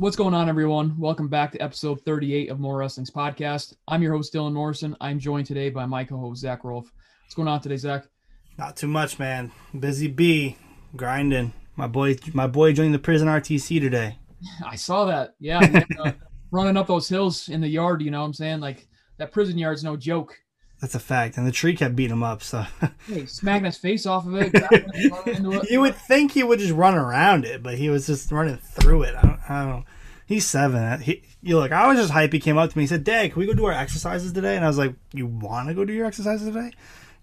What's going on, everyone? Welcome back to episode 38 of MorWrestling's podcast. I'm your host, Dylan Morrison. I'm joined today by my co host, Zakk Rolfe. What's going on today, Zakk? Not too much, man. Busy bee, grinding. My boy, my boy joined the prison RTC today. I saw that. Yeah, uh, running up those hills in the yard. You know what I'm saying? Like that prison yard's no joke. That's a fact. And the tree kept beating him up. So hey, smacking his face off of it. it. You would think he would just run around it, but he was just running through it. I don't. I don't He's seven. He, you look. I was just hype. He came up to me. He said, "Dad, can we go do our exercises today?" And I was like, "You want to go do your exercises today?"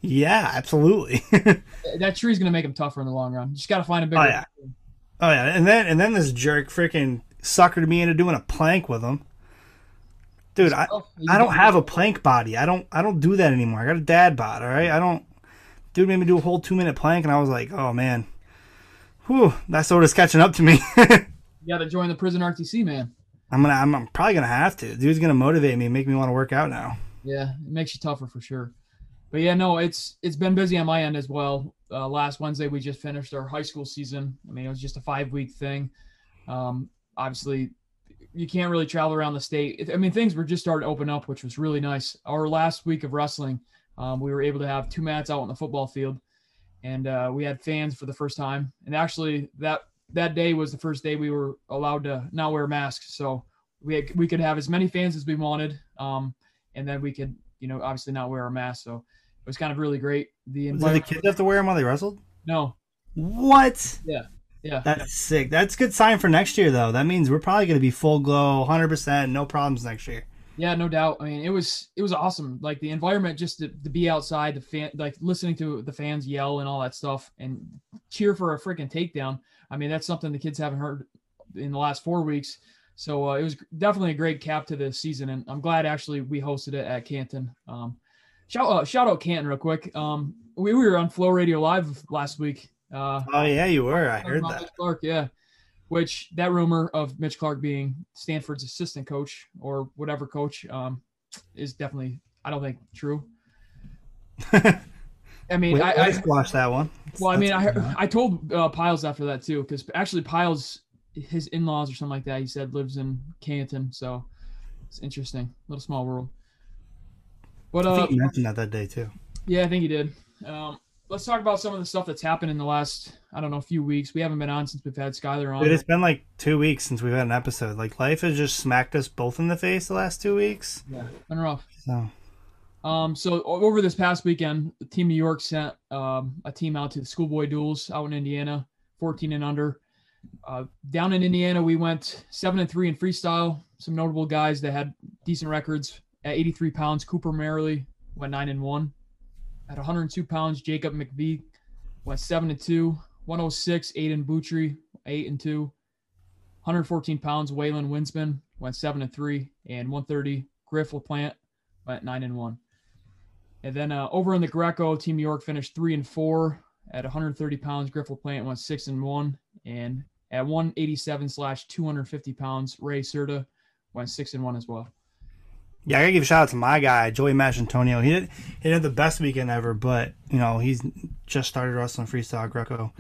Yeah, absolutely. that tree's gonna make him tougher in the long run. You just gotta find a bigger. Oh yeah. Oh yeah, and then and then this jerk freaking suckered me into doing a plank with him. Dude, I, I don't have a plank body. I don't I don't do that anymore. I got a dad bod, all right? I don't dude made me do a whole two minute plank and I was like, oh man. Whew, that sort of catching up to me. you gotta join the prison RTC, man. I'm gonna I'm, I'm probably gonna have to. Dude's gonna motivate me and make me want to work out now. Yeah, it makes you tougher for sure. But yeah, no, it's it's been busy on my end as well. Uh, last Wednesday we just finished our high school season. I mean, it was just a five week thing. Um, obviously, you can't really travel around the state. I mean, things were just starting to open up, which was really nice. Our last week of wrestling, um, we were able to have two mats out on the football field, and uh, we had fans for the first time. And actually, that that day was the first day we were allowed to not wear masks, so we had, we could have as many fans as we wanted, um, and then we could, you know, obviously not wear our masks. So it was kind of really great. The the kids have to wear them while they wrestled? No. What? Yeah. Yeah. That's sick. That's a good sign for next year, though. That means we're probably going to be full glow, 100%, no problems next year. Yeah, no doubt. I mean, it was it was awesome. Like the environment, just to, to be outside, the fan, like listening to the fans yell and all that stuff, and cheer for a freaking takedown. I mean, that's something the kids haven't heard in the last four weeks. So uh, it was definitely a great cap to the season, and I'm glad actually we hosted it at Canton. Um, shout out, shout out Canton real quick. Um, we, we were on Flo Radio Live last week, uh, oh yeah, you were. I heard that. Mitch Clark, yeah. Which that rumor of Mitch Clark being Stanford's assistant coach or whatever coach um, is definitely I don't think true. I mean, I, I squashed that one. Well, I mean, I I told uh, Pyles after that too because actually Pyles, his in laws or something like that, he said lives in Canton, so it's interesting, little small world. But uh, I think you mentioned that that day too. Yeah, I think he did. Um, let's talk about some of the stuff that's happened in the last I don't know few weeks. We haven't been on since we've had Skyler on. Dude, it's been like two weeks since we've had an episode. Like life has just smacked us both in the face the last two weeks. Yeah, been rough. So, um, so over this past weekend, Team New York sent um, a team out to the schoolboy duels out in Indiana, 14 and under. Uh, down in Indiana, we went seven and three in freestyle. Some notable guys that had decent records at 83 pounds. Cooper Merrily went nine and one. At 102 pounds, Jacob McVie went 7 and 2. 106, Aiden Boutry, 8 and 2. 114 pounds, Waylon Winsman went 7 and 3. And 130, Griff LaPlante went 9 and 1. And then uh, over in the Greco, Team New York finished 3 and 4. At 130 pounds, Griff LaPlante went 6 and 1. And at 187 slash 250 pounds, Ray Serta went 6 and 1 as well. Yeah, I gotta give a shout out to my guy Joey Antonio. He did he did the best weekend ever, but you know he's just started wrestling freestyle Greco,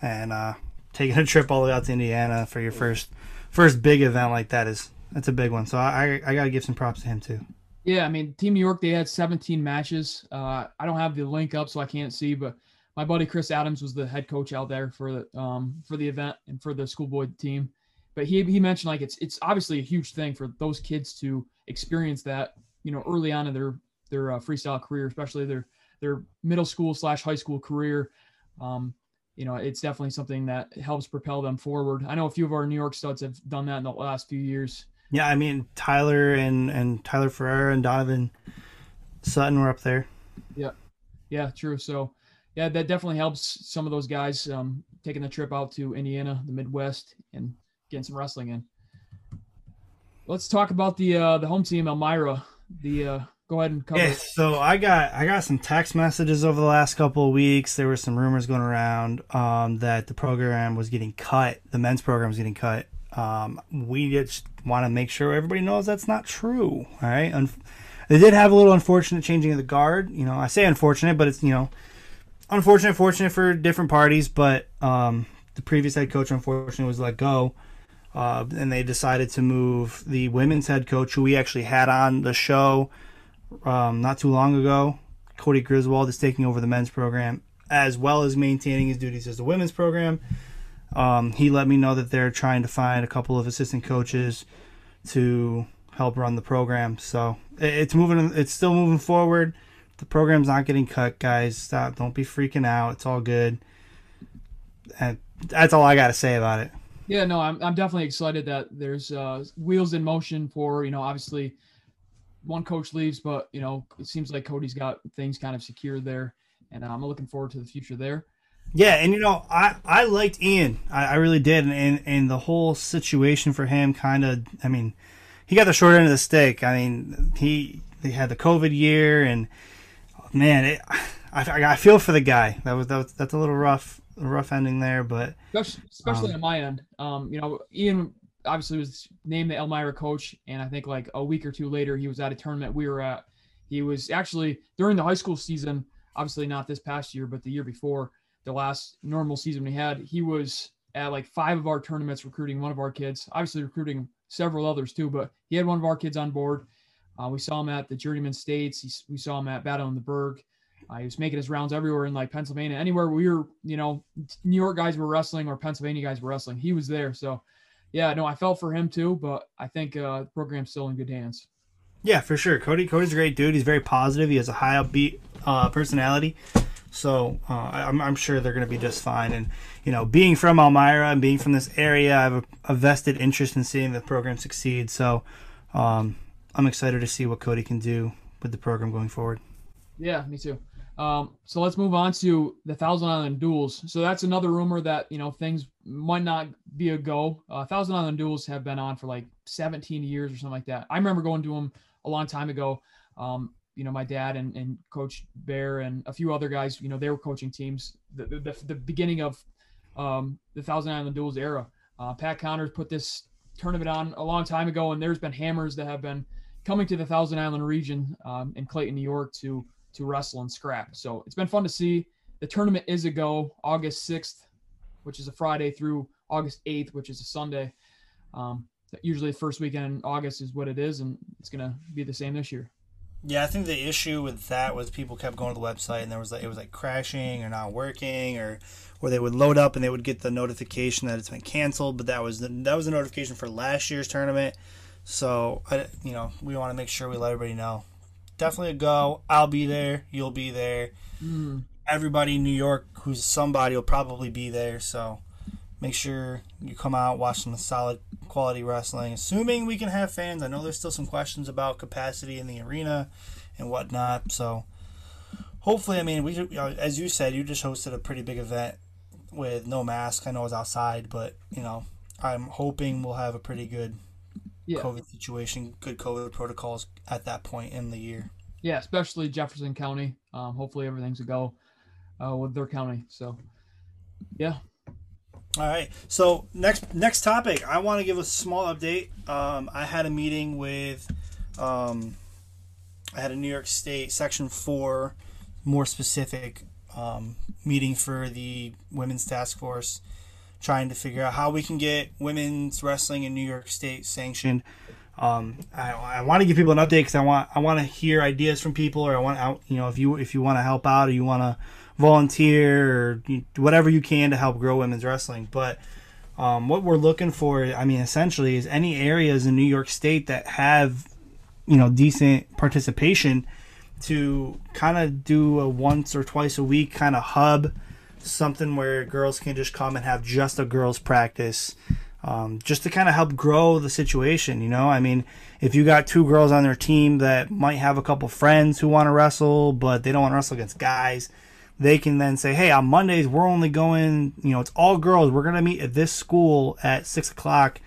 and uh, taking a trip all the way out to Indiana for your first first big event like that is that's a big one. So I I gotta give some props to him too. Yeah, I mean Team New York they had 17 matches. Uh, I don't have the link up so I can't see, but my buddy Chris Adams was the head coach out there for the um for the event and for the schoolboy team. But he he mentioned like it's it's obviously a huge thing for those kids to experience that, you know, early on in their their uh, freestyle career, especially their their middle school slash high school career. Um, you know, it's definitely something that helps propel them forward. I know a few of our New York studs have done that in the last few years. Yeah, I mean Tyler and and Tyler Ferrara and Donovan Sutton were up there. Yeah, yeah, true. So yeah, that definitely helps some of those guys um, taking the trip out to Indiana, the Midwest, and getting some wrestling in. Let's talk about the uh, the home team, Elmira. The uh, go ahead and cover. Yeah, so I got I got some text messages over the last couple of weeks. There were some rumors going around um, that the program was getting cut. The men's program was getting cut. Um, we just want to make sure everybody knows that's not true. All right. Un- they did have a little unfortunate changing of the guard. You know, I say unfortunate, but it's you know, unfortunate, fortunate for different parties. But um, the previous head coach unfortunately was let go. Uh, and they decided to move the women's head coach, who we actually had on the show um, not too long ago. Cody Griswold is taking over the men's program as well as maintaining his duties as the women's program. Um, he let me know that they're trying to find a couple of assistant coaches to help run the program. So it's moving. It's still moving forward. The program's not getting cut, guys. Stop. Don't be freaking out. It's all good. And that's all I got to say about it. Yeah, no, I'm, I'm definitely excited that there's uh, wheels in motion for, you know, obviously one coach leaves, but, you know, it seems like Cody's got things kind of secured there. And I'm looking forward to the future there. Yeah, and you know, I, I liked Ian. I, I really did. And, and the whole situation for him kind of, I mean, he got the short end of the stick. I mean, he, he had the COVID year, and man, it, I, I feel for the guy. That was, that was that's a little rough rough ending there, but especially, especially um, on my end. Um, you know, Ian obviously was named the Elmira coach, and I think like a week or two later, he was at a tournament we were at. He was actually during the high school season, obviously not this past year, but the year before, the last normal season we had. He was at like five of our tournaments recruiting one of our kids, obviously recruiting several others too, but he had one of our kids on board. Uh, we saw him at the Journeyman States. He, we saw him at Battle in the Berg. Uh, he was making his rounds everywhere in like Pennsylvania, anywhere we were, you know, New York guys were wrestling or Pennsylvania guys were wrestling. He was there. So, yeah, no, I felt for him too, but I think uh, the program's still in good hands. Yeah, for sure. Cody, Cody's a great dude. He's very positive. He has a high upbeat uh, personality. So uh, I'm, I'm, sure they're going to be just fine. And, you know, being from Elmira and being from this area, I have a, a vested interest in seeing the program succeed. So um, I'm excited to see what Cody can do with the program going forward. Yeah, me too. Um, so let's move on to the Thousand Island duels. So that's another rumor that you know things might not be a go. Uh, Thousand Island duels have been on for like 17 years or something like that. I remember going to them a long time ago. Um, you know, my dad and, and Coach Bear and a few other guys. You know, they were coaching teams. The the, the beginning of um, the Thousand Island duels era. Uh, Pat Connors put this tournament on a long time ago, and there's been hammers that have been coming to the Thousand Island region um, in Clayton, New York, to to wrestle and scrap. So it's been fun to see. The tournament is a go August 6th, which is a Friday, through August 8th, which is a Sunday. Um, usually the first weekend in August is what it is, and it's going to be the same this year. Yeah, I think the issue with that was people kept going to the website and there was like it was like crashing or not working or or they would load up and they would get the notification that it's been canceled, but that was the, that was a notification for last year's tournament. So, I, you know, we want to make sure we let everybody know definitely a go. I'll be there. You'll be there. Mm. Everybody in New York who's somebody will probably be there. So make sure you come out, watch some solid quality wrestling. Assuming we can have fans. I know there's still some questions about capacity in the arena and whatnot. So hopefully, I mean, we you know, as you said, you just hosted a pretty big event with no mask. I know it was outside, but you know, I'm hoping we'll have a pretty good yeah. COVID situation, good COVID protocols at that point in the year. Yeah, especially Jefferson County. Um, hopefully everything's a go uh, with their county. So, yeah. All right. So next next topic, I want to give a small update. Um, I had a meeting with, um, I had a New York State Section Four, more specific, um, meeting for the Women's Task Force trying to figure out how we can get women's wrestling in New York State sanctioned. Um, I, I want to give people an update because I want I want to hear ideas from people, or I want you know if you if you want to help out or you want to volunteer or whatever you can to help grow women's wrestling. But um, what we're looking for, I mean, essentially, is any areas in New York State that have you know decent participation to kind of do a once or twice a week kind of hub something where girls can just come and have just a girls practice um, just to kind of help grow the situation you know? I mean if you got two girls on their team that might have a couple friends who want to wrestle but they don't want to wrestle against guys they can then say hey on mondays we're only going you know it's all girls. We're going to meet at this school at six o'clock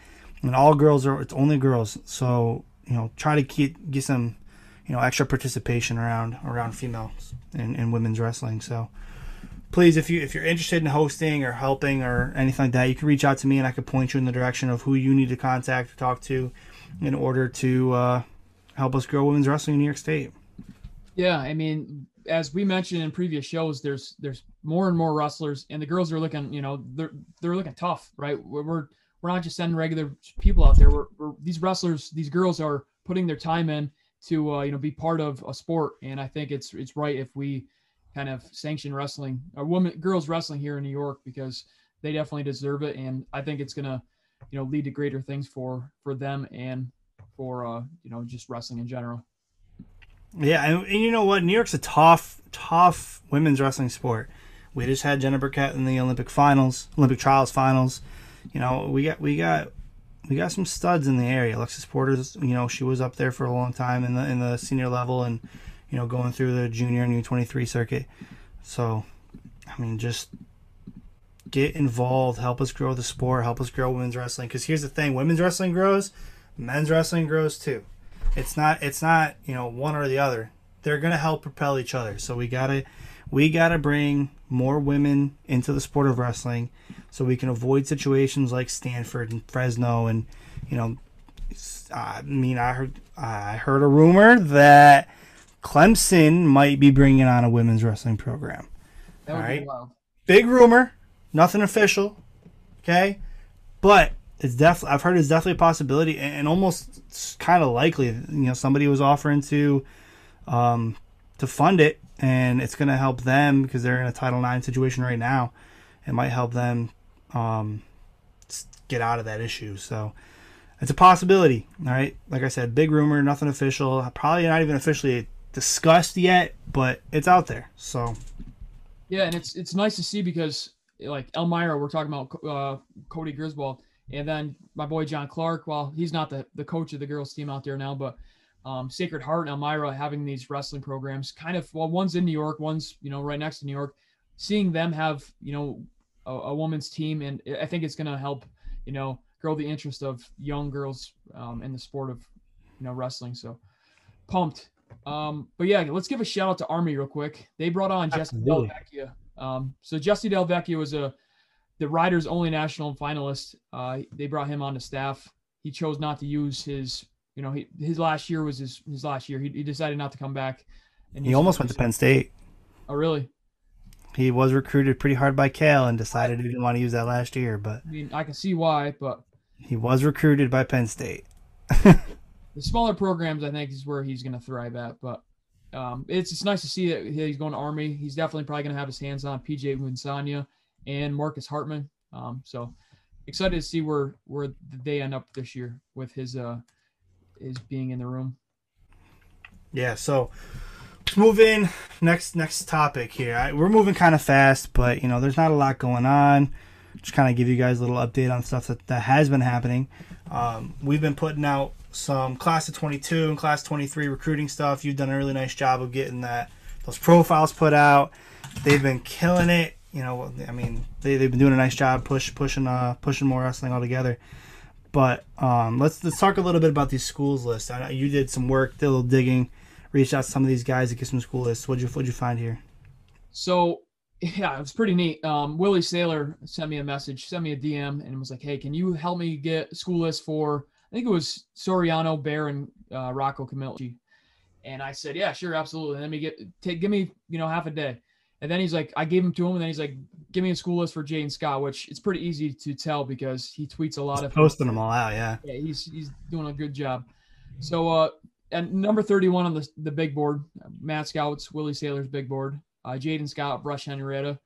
and all girls are it's only girls. So you know try to get get some you know extra participation around around females in, in women's wrestling. So please, if you if you're interested in hosting or helping or anything like that, you can reach out to me and I could point you in the direction of who you need to contact or talk to in order to uh, help us grow women's wrestling in New York State. Yeah, I mean, as we mentioned in previous shows, there's there's more and more wrestlers, and the girls are looking, you know, they're they're looking tough, right? We're we're, we're not just sending regular people out there. We're, we're these wrestlers, these girls are putting their time in to uh, you know be part of a sport, and I think it's it's right if we kind of sanction wrestling or women girls wrestling here in New York because they definitely deserve it, and I think it's gonna you know lead to greater things for for them and for uh, you know just wrestling in general. Yeah, and, and, you know what? New York's a tough, tough women's wrestling sport. We just had Jenna Burkert in the Olympic finals, Olympic trials finals. You know, we got we got we got some studs in the area. Alexis Porter's, you know, she was up there for a long time in the in the senior level and you know going through the junior and U23 circuit. So, I mean, just get involved, help us grow the sport, help us grow women's wrestling. Because here's the thing: women's wrestling grows, men's wrestling grows too. It's not it's not you know one or the other. They're gonna help propel each other. So we gotta we gotta bring more women into the sport of wrestling, so we can avoid situations like Stanford and Fresno and you know. I mean, I heard I heard a rumor that Clemson might be bringing on a women's wrestling program. All right, big rumor, nothing official. Okay, but it's definitely I've heard it's definitely a possibility and almost kind of likely. You know, somebody was offering to um, to fund it, and it's going to help them because they're in a Title IX situation right now. It might help them um, get out of that issue. So it's a possibility. All right, like I said, big rumor, nothing official. Probably not even officially discussed yet, but it's out there. So yeah, and it's it's nice to see because like Elmira, we're talking about uh, Cody Griswold and then my boy John Clark, well, he's not the, the coach of the girls team out there now, but um, Sacred Heart and Elmira having these wrestling programs kind of, well, one's in New York, one's, you know, right next to New York. Seeing them have, you know, a, a woman's team, and I think it's going to help, you know, grow the interest of young girls um, in the sport of, you know, wrestling. So pumped. Um, but yeah, let's give a shout out to Army real quick. They brought on Jesse Dellavecchia. Um, so Jesse Dellavecchia was a the Riders' only national finalist. Uh, they brought him on the staff. He chose not to use his, you know, he, his last year was his, his last year. He, he decided not to come back. And he almost went to Penn State. Oh, really? He was recruited pretty hard by Cael and decided he didn't want to use that last year. But I mean, I can see why. But he was recruited by Penn State. the smaller programs, I think, is where he's going to thrive at. But um, it's it's nice to see that he's going to Army. He's definitely probably going to have his hands on PJ Winsanya and Marcus Hartman. Um, so excited to see where where they end up this year with his uh his being in the room. Yeah. So let's move in next next topic here. I, we're moving kind of fast, but you know there's not a lot going on. Just kind of give you guys a little update on stuff that, that has been happening. Um, we've been putting out some class of 22 and class 23 recruiting stuff. You've done a really nice job of getting that those profiles put out. They've been killing it you know, I mean, they they've been doing a nice job push pushing uh pushing more wrestling altogether. But um, let's let's talk a little bit about these schools list. I know you did some work, did a little digging, reached out to some of these guys to get some school lists. What'd you what'd you find here? So yeah, it was pretty neat. Um, Willie Saylor sent me a message, sent me a DM, and was like, "Hey, can you help me get school list for?" I think it was Soriano, Bear, and uh, Rocco Camilchi. And I said, "Yeah, sure, absolutely." Let me get take give me you know half a day. And then he's like, I gave him to him, and then he's like, give me a school list for Jaden Scott, which it's pretty easy to tell because he tweets a lot he's of posting them all out. Yeah, yeah, he's he's doing a good job. So, uh, and number thirty-one on the the big board, MatScouts, Willie Saylor's big board, uh, Jaden Scott, Rush Henrietta.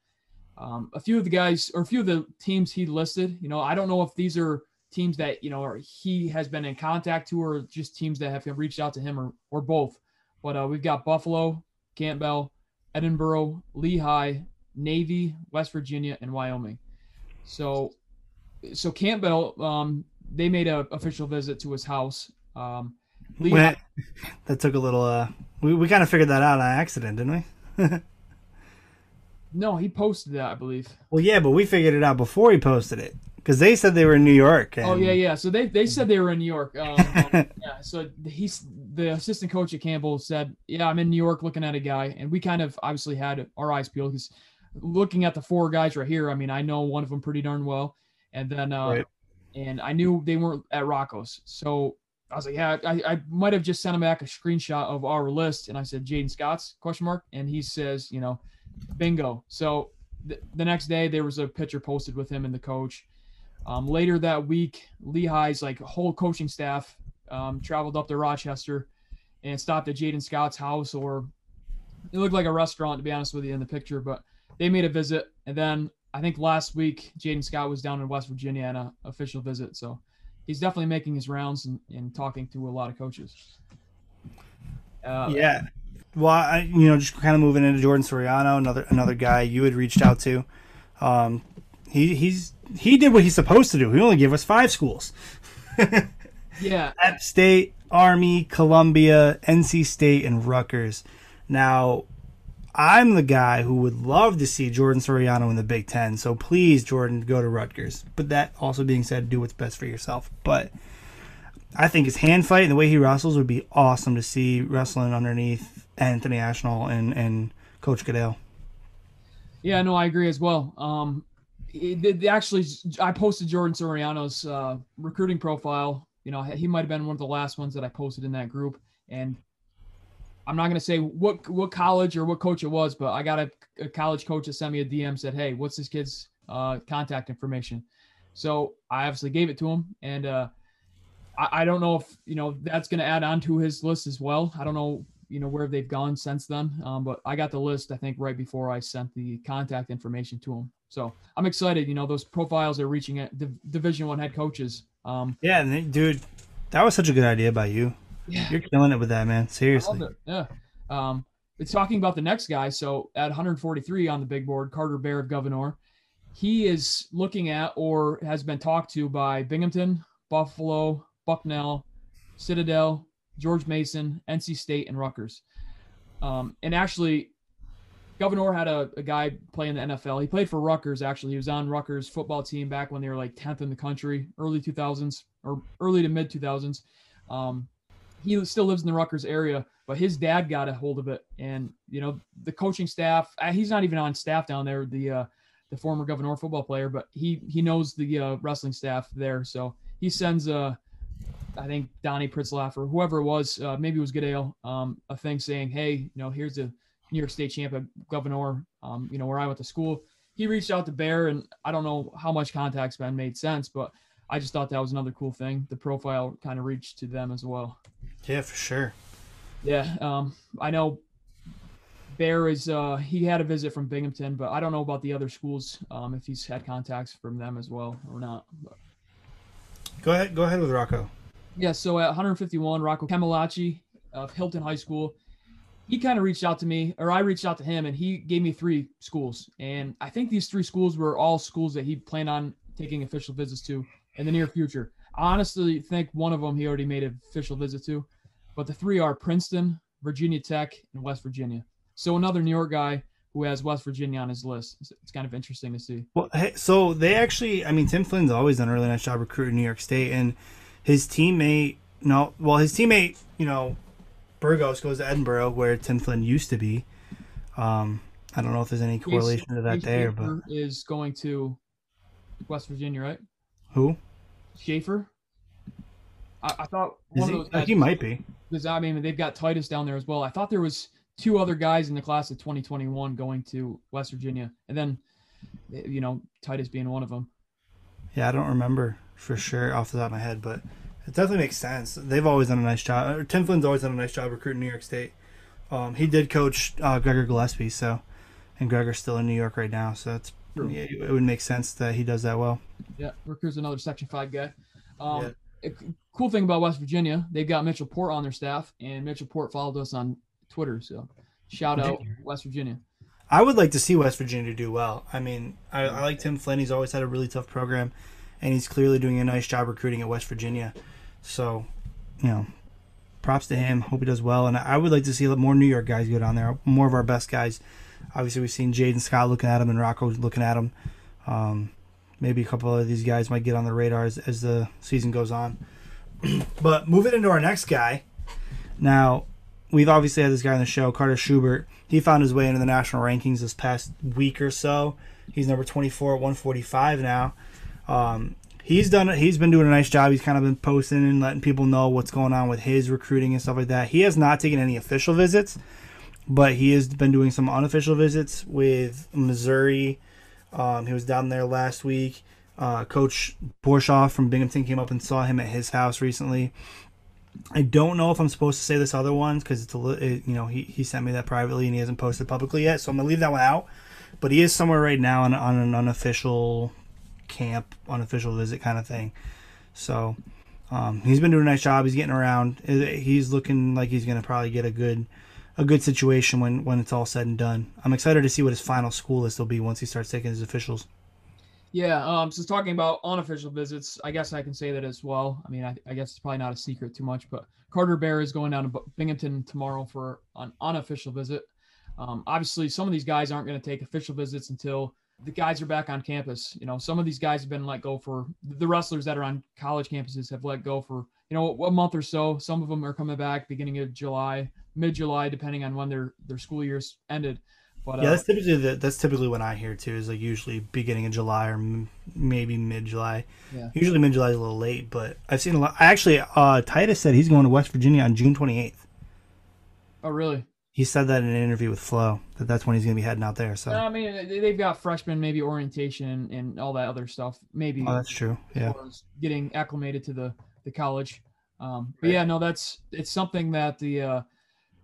Um, a few of the guys or a few of the teams he listed, you know, I don't know if these are teams that you know he has been in contact to or just teams that have reached out to him or or both. But uh, we've got Buffalo, Campbell, Edinboro, Lehigh, Navy, West Virginia, and Wyoming. So, so Campbell, um, they made an official visit to his house. Um, Lehigh, that took a little. Uh, we we kind of figured that out on accident, didn't we? no, he posted that, I believe. Well, yeah, but we figured it out before he posted it because they said they were in New York. And... Oh yeah, yeah. So they they said they were in New York. Um, um, yeah. So he's the assistant coach at Campbell said, "Yeah, I'm in New York looking at a guy," and we kind of obviously had our eyes peeled because looking at the four guys right here, I mean, I know one of them pretty darn well, and then uh, right. and I knew they weren't at Rocco's, so I was like, yeah, I, I might have just sent him back a screenshot of our list, and I said Jaden Scott's question mark, and he says, you know, bingo. So th- the next day there was a picture posted with him and the coach. Um, later that week, Lehigh's like whole coaching staff um, traveled up to Rochester and stopped at Jaden Scott's house, or it looked like a restaurant to be honest with you in the picture, but they made a visit. And then I think last week Jaden Scott was down in West Virginia on an official visit, so he's definitely making his rounds and, and talking to a lot of coaches. Uh, yeah. Well, I, you know, just kind of moving into Jordan Soriano, another another guy you had reached out to. Um, he he's he did what he's supposed to do. He only gave us five schools. yeah. App State, Army, Columbia, NC State, and Rutgers. Now, I'm the guy who would love to see Jordan Soriano in the Big Ten. So please, Jordan, go to Rutgers. But that also being said, do what's best for yourself. But I think his hand fight and the way he wrestles would be awesome to see wrestling underneath Anthony Ashnault and, and Coach Goodale. Yeah, no, I agree as well. Um, it, it actually, I posted Jordan Soriano's uh, recruiting profile. You know, he might have been one of the last ones that I posted in that group, and I'm not going to say what what college or what coach it was, but I got a, a, college coach that sent me a DM said, "Hey, what's this kid's uh, contact information?" So I obviously gave it to him, and uh, I, I, don't know if you know that's going to add on to his list as well. I don't know you know where they've gone since then, um, but I got the list I think right before I sent the contact information to him. So I'm excited. You know those profiles are reaching at Div- Division One head coaches. Um, yeah, dude, that was such a good idea by you. Yeah. You're killing it with that, man. Seriously. Yeah. Um, it's talking about the next guy. So at 143 on the big board, Carter Bear of Gouverneur, he is looking at or has been talked to by Binghamton, Buffalo, Bucknell, Citadel, George Mason, NC State, and Rutgers. Um, and actually, Gouverneur had a, a guy play in the NFL. He played for Rutgers, actually. He was on Rutgers football team back when they were like 10th in the country, early 2000s or early to mid 2000s. Um, he still lives in the Rutgers area, but his dad got a hold of it, and you know the coaching staff. Uh, he's not even on staff down there. The uh, the former Gouverneur football player, but he he knows the uh, wrestling staff there, so he sends uh I think Donnie Pritzlaff or whoever it was, uh, maybe it was Goodale, um, a thing saying, hey, you know, here's a New York State champ at Gouverneur, um, you know, where I went to school. He reached out to Bear, and I don't know how much contact's been made sense, but I just thought that was another cool thing. The profile kind of reached to them as well. Yeah, for sure. Yeah, um, I know Bear is uh, he had a visit from Binghamton, but I don't know about the other schools um, if he's had contacts from them as well or not. But. Go ahead, go ahead with Rocco. Yeah, so at 151, Rocco Camilacci of Hilton High School, he kind of reached out to me, or I reached out to him, and he gave me three schools, and I think these three schools were all schools that he planned on taking official visits to in the near future. I honestly think one of them he already made an official visit to, but the three are Princeton, Virginia Tech, and West Virginia. So another New York guy who has West Virginia on his list. It's kind of interesting to see. Well, hey, so they actually, I mean, Tim Flynn's always done a really nice job recruiting New York State, and his teammate, no, well, his teammate, you know, Burgos goes to Edinboro, where Tim Flynn used to be. Um, I don't know if there's any correlation to that there, but is going to West Virginia, right? Who? Schaefer. I, I thought one he, of those. he might be. Because I mean, they've got Titus down there as well. I thought there was two other guys in the class of 2021 going to West Virginia, and then you know Titus being one of them. Yeah, I don't remember for sure off the top of my head, but it definitely makes sense. They've always done a nice job. Tim Flynn's always done a nice job recruiting New York State. Um, he did coach uh, Gregor Gillespie, so and Gregor's still in New York right now, so it's yeah, it would make sense that he does that well. Yeah, recruits another Section Five guy. Um, yeah. cool thing about West Virginia, they've got Mitchell Port on their staff, and Mitchell Port followed us on Twitter. So shout out West Virginia. I would like to see West Virginia do well. I mean, I, I like Tim Flynn. He's always had a really tough program, and he's clearly doing a nice job recruiting at West Virginia. So, you know, props to him. Hope he does well. And I would like to see more New York guys go down there. More of our best guys. Obviously, we've seen Jaden Scott looking at him and Rocco looking at him. Um, maybe a couple of these guys might get on the radar as, as the season goes on. but moving into our next guy. Now, we've obviously had this guy on the show, Carter Schubert. He found his way into the national rankings this past week or so. He's number 24 at 145 now. Um, he's done he's been doing a nice job. He's kind of been posting and letting people know what's going on with his recruiting and stuff like that. He has not taken any official visits, but he has been doing some unofficial visits with Missouri. Um, he was down there last week. Uh, Coach Borshoff from Binghamton came up and saw him at his house recently. I don't know if I'm supposed to say this other one because it's a li- it, you know he, he sent me that privately and he hasn't posted publicly yet, so I'm gonna leave that one out. But he is somewhere right now on, on an unofficial camp, unofficial visit kind of thing. So um, he's been doing a nice job. He's getting around. He's looking like he's gonna probably get a good a good situation when when it's all said and done. I'm excited to see what his final school list will be once he starts taking his officials. Yeah, um, so talking about unofficial visits, I guess I can say that as well. I mean, I, I guess it's probably not a secret too much, but Carter Bear is going down to Binghamton tomorrow for an unofficial visit. Um, obviously, some of these guys aren't going to take official visits until the guys are back on campus. You know, some of these guys have been let go for the wrestlers that are on college campuses have let go for you know a month or so. Some of them are coming back beginning of July, mid July, depending on when their their school years ended. But, yeah, uh, that's typically the, that's typically when I hear too. Is like usually beginning of July or m- maybe mid July. Yeah. Usually mid July is a little late, but I've seen a lot. Actually, uh, Titus said he's going to West Virginia on June 28th. Oh, really? He said that in an interview with Flo that that's when he's going to be heading out there. So I mean, they've got freshmen, maybe orientation and all that other stuff. Maybe. Oh, that's true. Yeah. Getting acclimated to the the college. Um, but right. yeah, no, that's it's something that the uh,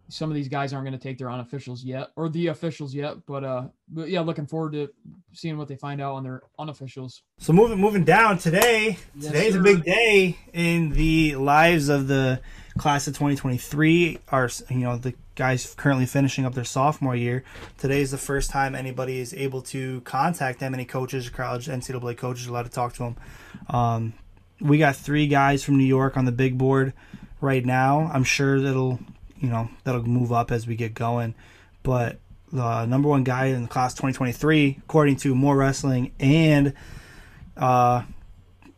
some of these guys aren't going to take their unofficials yet or the officials yet but uh but yeah looking forward to seeing what they find out on their unofficials so moving moving down today yes, today's sir. a big day in the lives of the class of 2023 are you know the guys currently finishing up their sophomore year today is the first time anybody is able to contact them any coaches college ncaa coaches allowed to talk to them um, we got three guys from new york on the big board right now i'm sure that'll you know that'll move up as we get going. But the number one guy in the class 2023, according to MorWrestling and uh,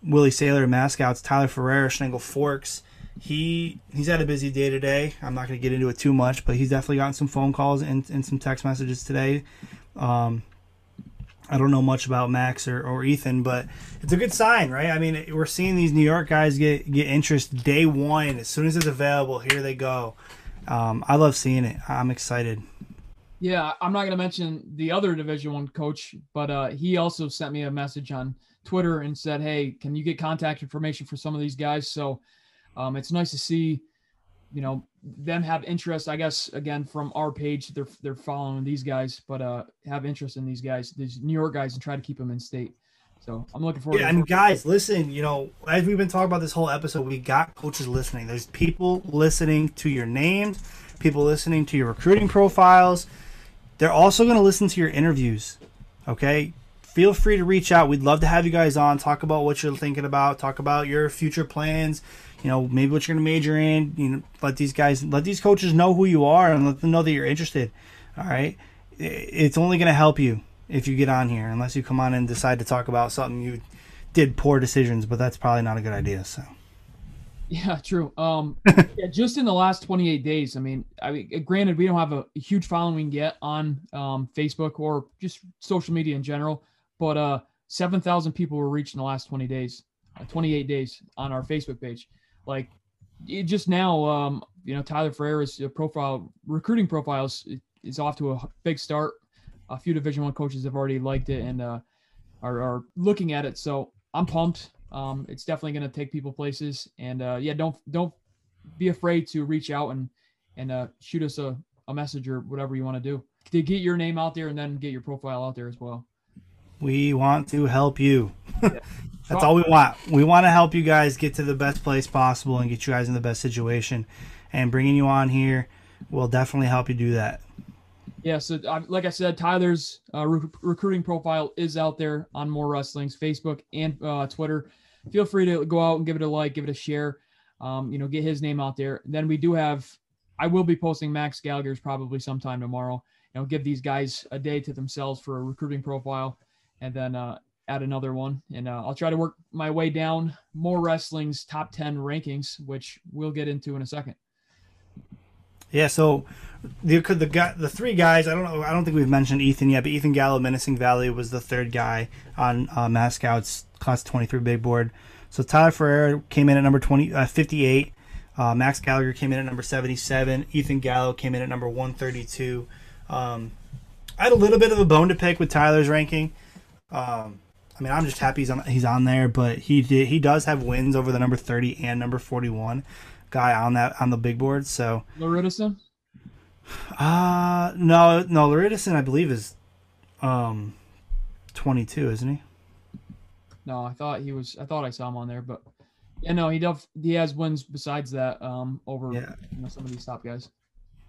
Willie Saylor MatScouts, Tyler Ferrara, Chenango Forks. He he's had a busy day today. I'm not going to get into it too much, but he's definitely gotten some phone calls and, and some text messages today. Um, I don't know much about Max or, or Ethan, but it's a good sign, right? I mean, we're seeing these New York guys get get interest day one. As soon as it's available, here they go um, I love seeing it. I'm excited. Yeah, I'm not going to mention the other Division One coach, but uh, he also sent me a message on Twitter and said, "Hey, can you get contact information for some of these guys?" So um, it's nice to see, you know, them have interest. I guess again from our page, they're they're following these guys, but uh, have interest in these guys, these New York guys, and try to keep them in state. So I'm looking forward. To it. Yeah, and guys, listen. You know, as we've been talking about this whole episode, we got coaches listening. There's people listening to your names, people listening to your recruiting profiles. They're also going to listen to your interviews. Okay, feel free to reach out. We'd love to have you guys on, talk about what you're thinking about, talk about your future plans. You know, maybe what you're going to major in. You know, let these guys, let these coaches know who you are, and let them know that you're interested. All right, it's only going to help you if you get on here, unless you come on and decide to talk about something you did poor decisions, but that's probably not a good idea. So. Yeah, true. Um, yeah, just in the last 28 days, I mean, I mean, granted, we don't have a, huge following yet on um, Facebook or just social media in general, but uh, 7,000 people were reached in the last 20 days, uh, 28 days on our Facebook page. Like, it just now, um, you know, Tyler Ferrara's profile, recruiting profiles is off to a big start a few Division One coaches have already liked it and uh, are, are looking at it. So I'm pumped. Um, it's definitely going to take people places, and uh, yeah, don't don't be afraid to reach out and and uh, shoot us a, a message or whatever you want to do to get your name out there and then get your profile out there as well. We want to help you. That's all we want. We want to help you guys get to the best place possible and get you guys in the best situation. And bringing you on here will definitely help you do that yeah, so uh, like I said, Tyler's uh, recruiting profile is out there on MorWrestling's Facebook and uh, Twitter. Feel free to go out and give it a like, give it a share. Um, you know, get his name out there. And then we do have, I will be posting Max Gallagher's probably sometime tomorrow. You know, give these guys a day to themselves for a recruiting profile, and then add another one. And uh, I'll try to work my way down MorWrestling's top ten rankings, which we'll get into in a second. Yeah, so the the guy, the three guys. I don't know. I don't think we've mentioned Ethan yet, but Ethan Gallo, Minisink Valley, was the third guy on uh, Mass Class 23 big board. So Tyler Ferrara came in at number 20, uh, 58. Uh, Max Gallagher came in at number 77. Ethan Gallo came in at number 132. Um, I had a little bit of a bone to pick with Tyler's ranking. Um, I mean, I'm just happy he's on he's on there, but he did he does have wins over the number 30 and number 41 guy on that on the big board. So Laridison? Uh no, no, Laridison I believe is um 22, isn't he? No, I thought he was. I thought I saw him on there, but yeah, no, he does. He has wins besides that um over Yeah. you know, some of these top guys.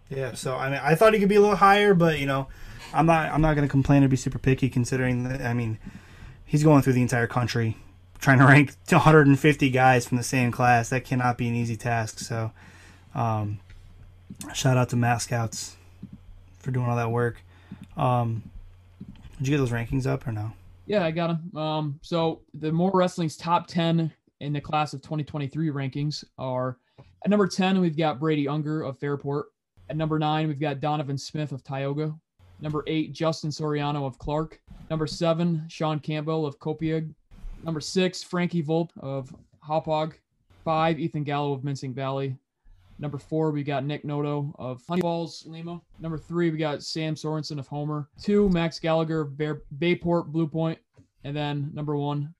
Yeah, so I mean, I thought he could be a little higher, but you know, I'm not. I'm not going to complain or be super picky, considering that. I mean, he's going through the entire country, trying to rank 150 guys from the same class. That cannot be an easy task. So, um, shout out to MatScouts for doing all that work. Um, did you get those rankings up or no? Yeah, I got them. Um, so the MorWrestling's top 10 in the class of 2023 rankings are at number 10, we've got Brady Unger of Fairport. At number nine, we've got Donovan Smith of Tioga. Number eight, Justin Soriano of Clark. Number seven, Sean Campbell of Copiague. Number six, Frankie Volpe of Hauppauge. Five, Ethan Gallo of Minisink Valley. Number four, we got Nick Noto of Honeoye Falls Lima. Number three, we got Sam Sorensen of Homer. Two, Max Gallagher of Bear, Bayport Blue Point. And then number one,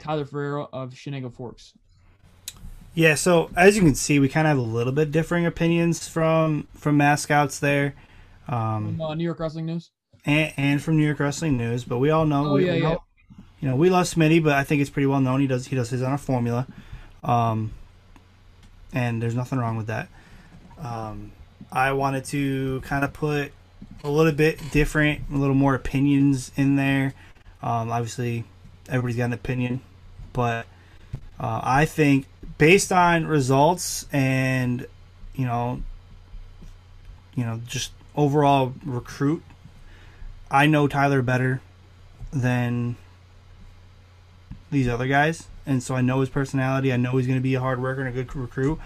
Tyler Ferrara of Chenango Forks. Yeah, so as you can see, we kind of have a little bit differing opinions from from MatScouts there, um, From, uh, New York Wrestling News. and, and from New York Wrestling News. But we all know, Oh, we, yeah, we yeah. know- you know, we love Smitty, but I think it's pretty well known he does he does his on a formula, um, and there's nothing wrong with that. Um, I wanted to kind of put a little bit different, a little more opinions in there. Um, obviously, everybody's got an opinion, but uh, I think based on results and you know, you know, just overall recruit, I know Tyler better than these other guys, and so I know his personality. I know he's going to be a hard worker and a good recruit.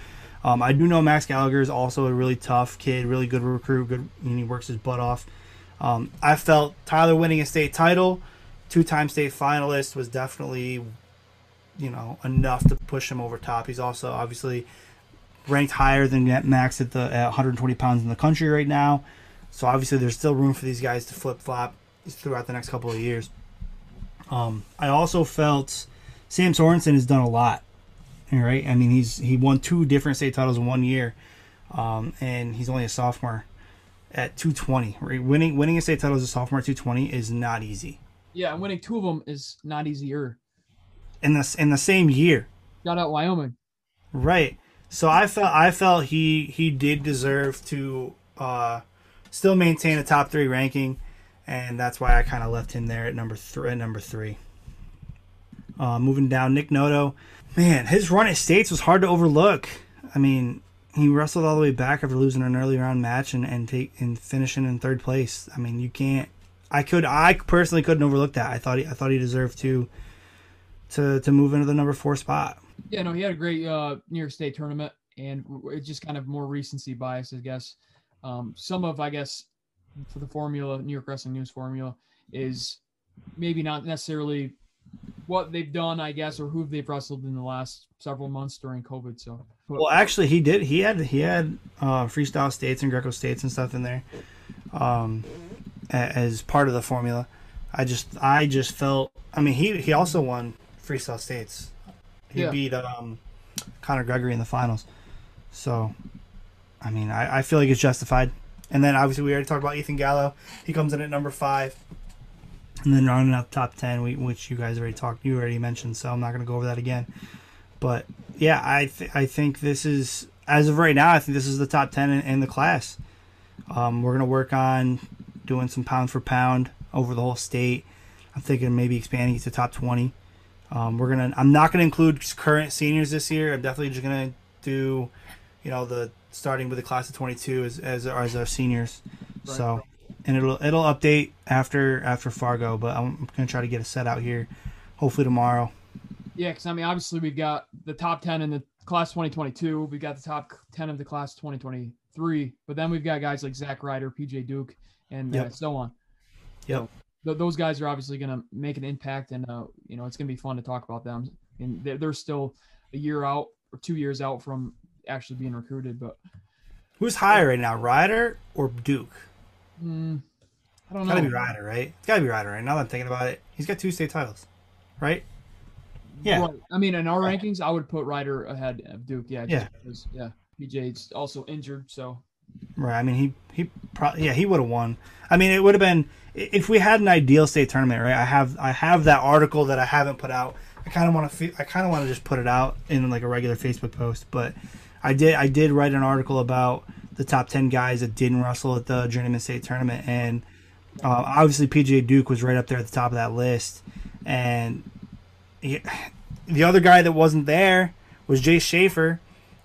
Um, I do know Max Gallagher is also a really tough kid, really good recruit. Good, and he works his butt off. Um, I felt Tyler winning a state title, two-time state finalist, was definitely, you know, enough to push him over top. He's also obviously ranked higher than Max at the at 120 pounds in the country right now. So obviously, there's still room for these guys to flip flop throughout the next couple of years. Um, I also felt Sam Sorensen has done a lot. Right? I mean he's he won two different state titles in one year, um, and he's only a sophomore at 220. Right? Winning winning a state title as a sophomore at 220 is not easy. Yeah, and winning two of them is not easier. In this in the same year, Shout out Wyoming. Right. So I felt I felt he he did deserve to uh, still maintain a top three ranking, and that's why I kind of left him there at number three. At number three. Uh, moving down, Nick Noto, man, his run at states was hard to overlook. I mean, he wrestled all the way back after losing an early round match and and take and finishing in third place. I mean, you can't. I could. I personally couldn't overlook that. I thought he. I thought he deserved to. To to move into the number four spot. Yeah, no, he had a great uh, New York State tournament, and it's just kind of more recency bias, I guess. Um, some of, I guess, for the formula, New York Wrestling News formula, is maybe not necessarily what they've done, I guess, or who they've wrestled in the last several months during COVID. So, Well, actually, he did. He had he had uh, freestyle states and Greco states and stuff in there, um, as part of the formula. I just I just felt. I mean, he he also won freestyle states. He Yeah. beat um, Conor Gregory in the finals. So, I mean, I, I feel like it's justified. And then obviously we already talked about Ethan Gallo. He comes in at number five. And then rounding out the top ten, we, which you guys already talked, you already mentioned, so I'm not going to go over that again. But yeah, I th- I think this is as of right now, I think this is the top ten in, in the class. Um, we're gonna work on doing some pound for pound over the whole state. I'm thinking maybe expanding it to top twenty. Um, we're gonna. I'm not gonna include current seniors this year. I'm definitely just gonna do, you know, the starting with the class of 22 as as, as our seniors. Right. So, and it'll it'll update after after Fargo, but I'm gonna try to get a set out here, hopefully tomorrow. yeah, because I mean, obviously, we've got the top 10 in the class 2022, we've got the top 10 of the class 2023, but then we've got guys like Zach Ryder, PJ Duke, and uh, so on. Yep. th- those guys are obviously going to make an impact, and uh, you know it's going to be fun to talk about them. And they're, they're still a year out or two years out from actually being recruited. But Who's higher right now, Ryder or Duke? mm, I don't It's know. gotta be Ryder, right? It's gotta be Ryder, right? Now that I'm thinking about it, he's got two state titles. right? Yeah. Right. I mean, in our rankings, I would put Ryder ahead of Duke. Yeah. Yeah. Because, yeah. PJ's also injured, so. Right. I mean, he he probably yeah he would have won. I mean, it would have been if we had an ideal state tournament, right? I have I have that article that I haven't put out. I kind of want to I kind of want to just put it out in like a regular Facebook post, but I did I did write an article about the top ten guys that didn't wrestle at the Journeymen state tournament, and uh, obviously PJ Duke was right up there at the top of that list, and he, the other guy that wasn't there was Jay Schaefer,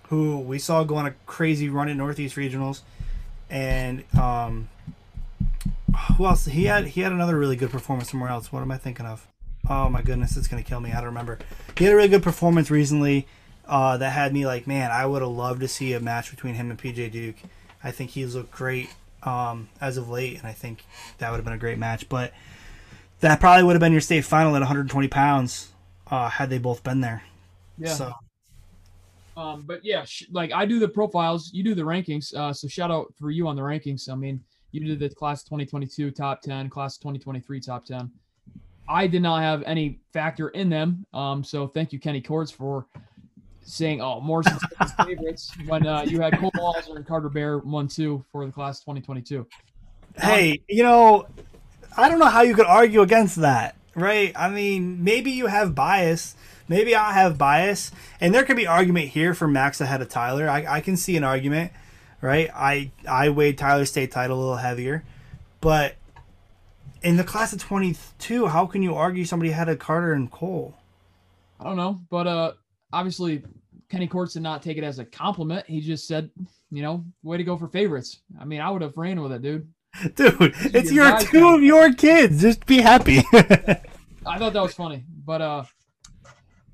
who we saw go on a crazy run at Northeast Regionals, and um, who else? He had he had another really good performance somewhere else. What am I thinking of? Oh my goodness, it's gonna kill me. I don't remember. He had a really good performance recently uh, that had me like, man, I would have loved to see a match between him and PJ Duke. I think he's looked great um, as of late, and I think that would have been a great match. But that probably would have been your state final at 120 pounds uh, had they both been there. Yeah. So Um, but yeah, sh- like I do the profiles, you do the rankings. Uh, so shout out for you on the rankings. I mean, you did the class 2022 top 10, class 2023 top 10. I did not have any factor in them. Um, so thank you, Kenny Cords, for saying, "Oh, Morrison's favorites." When uh, you had Cole Walzer and Carter Bear one two for the class 2022. hey, you know, I don't know how you could argue against that, right? I mean, maybe you have bias. Maybe I have bias, and there could be argument here for Max ahead of Tyler. I, I can see an argument, right? I I weighed Tyler's state title a little heavier, but in the class of twenty two, how can you argue somebody had a Carter and Cole? I don't know, but uh, obviously Kenny Courts did not take it as a compliment. He just said, you know, way to go for favorites. I mean, I would have ran with it, dude. Dude, it's your your two of your kids. Just be happy. I thought that was funny, but uh,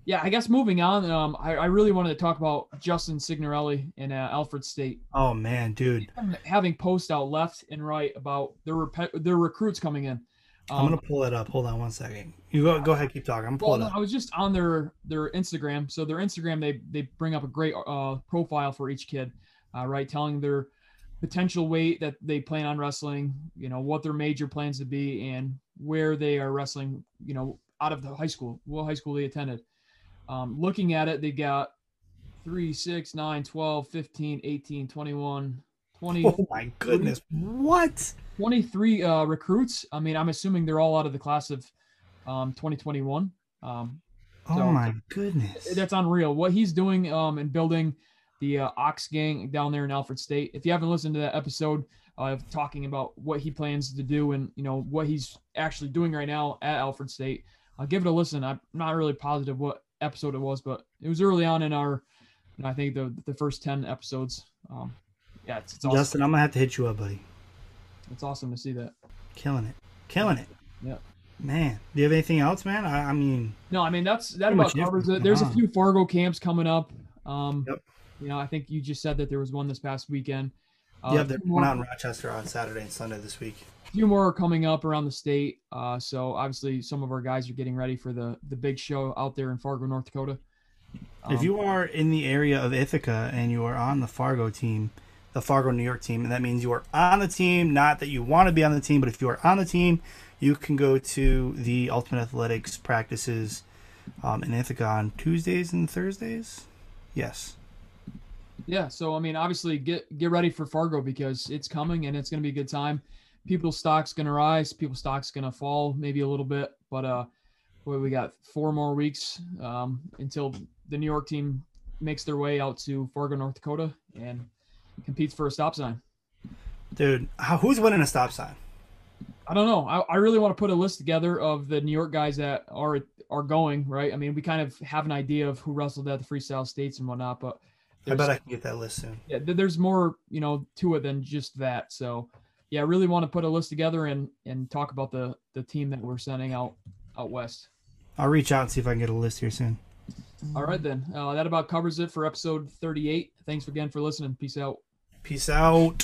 yeah, I guess moving on. Um, I, I really wanted to talk about Justin Signorelli in uh, Alfred State oh man, dude. having posts out left and right about their rep- their recruits coming in. Um, I'm gonna pull it up. Hold on one second. You go. Go ahead. Keep talking. I'm pulling up. I was just on their their Instagram. So their Instagram, they they bring up a great uh, profile for each kid, uh, right? Telling their potential weight that they plan on wrestling, you know, what their major plans to be, and where they are wrestling, you know, out of the high school, what high school they attended. Um, looking at it, they got 3, 6, 9, 12, 15, 18, 21, 20, Oh my goodness! What? 23 uh, recruits. I mean, I'm assuming they're all out of the class of um, 2021. Um, Oh my goodness! that's unreal. What he's doing um, and building the uh, Ox Gang down there in Alfred State. If you haven't listened to that episode of talking about what he plans to do and you know what he's actually doing right now at Alfred State, I'll give it a listen. I'm not really positive what episode it was, but it was early on in our, know, I think the the first ten episodes. Um, yeah, it's, it's awesome. Justin, I'm gonna have to hit you up, buddy. It's awesome to see that. Killing it, killing it. Yeah. Man, do you have anything else, man? I, I mean, No, I mean that's that about covers it. There's a few Fargo camps coming up. Um, Yep. You know, I think you just said that there was one this past weekend. Uh, yeah, few one more- out in Rochester on Saturday and Sunday this week. A few more are coming up around the state. Uh, so obviously, some of our guys are getting ready for the the big show out there in Fargo, North Dakota. if Um, you are in the area of Ithaca and you are on the Fargo team, the Fargo New York team, and that means you are on the team. Not that you want to be on the team, but if you are on the team, you can go to the Ultimate Athletics practices um, in Ithaca on Tuesdays and Thursdays. Yes. Yeah, so I mean, obviously, get get ready for Fargo because it's coming and it's going to be a good time. People's stocks going to rise, people's stocks going to fall maybe a little bit, but uh, boy, we got four more weeks um, until the New York team makes their way out to Fargo, North Dakota, and competes for a stop sign. Dude, how, who's winning a stop sign? I don't know. I, I really want to put a list together of the New York guys that are are going. Right. I mean, we kind of have an idea of who wrestled at the freestyle states and whatnot, but I bet I can get that list soon. yeah, there's more, you know, to it than just that. So, yeah, I really want to put a list together and and talk about the the team that we're sending out out west. I'll reach out and see if I can get a list here soon. All right, then. Uh, that about covers it for episode 38. Thanks again for listening. Peace out. Peace out.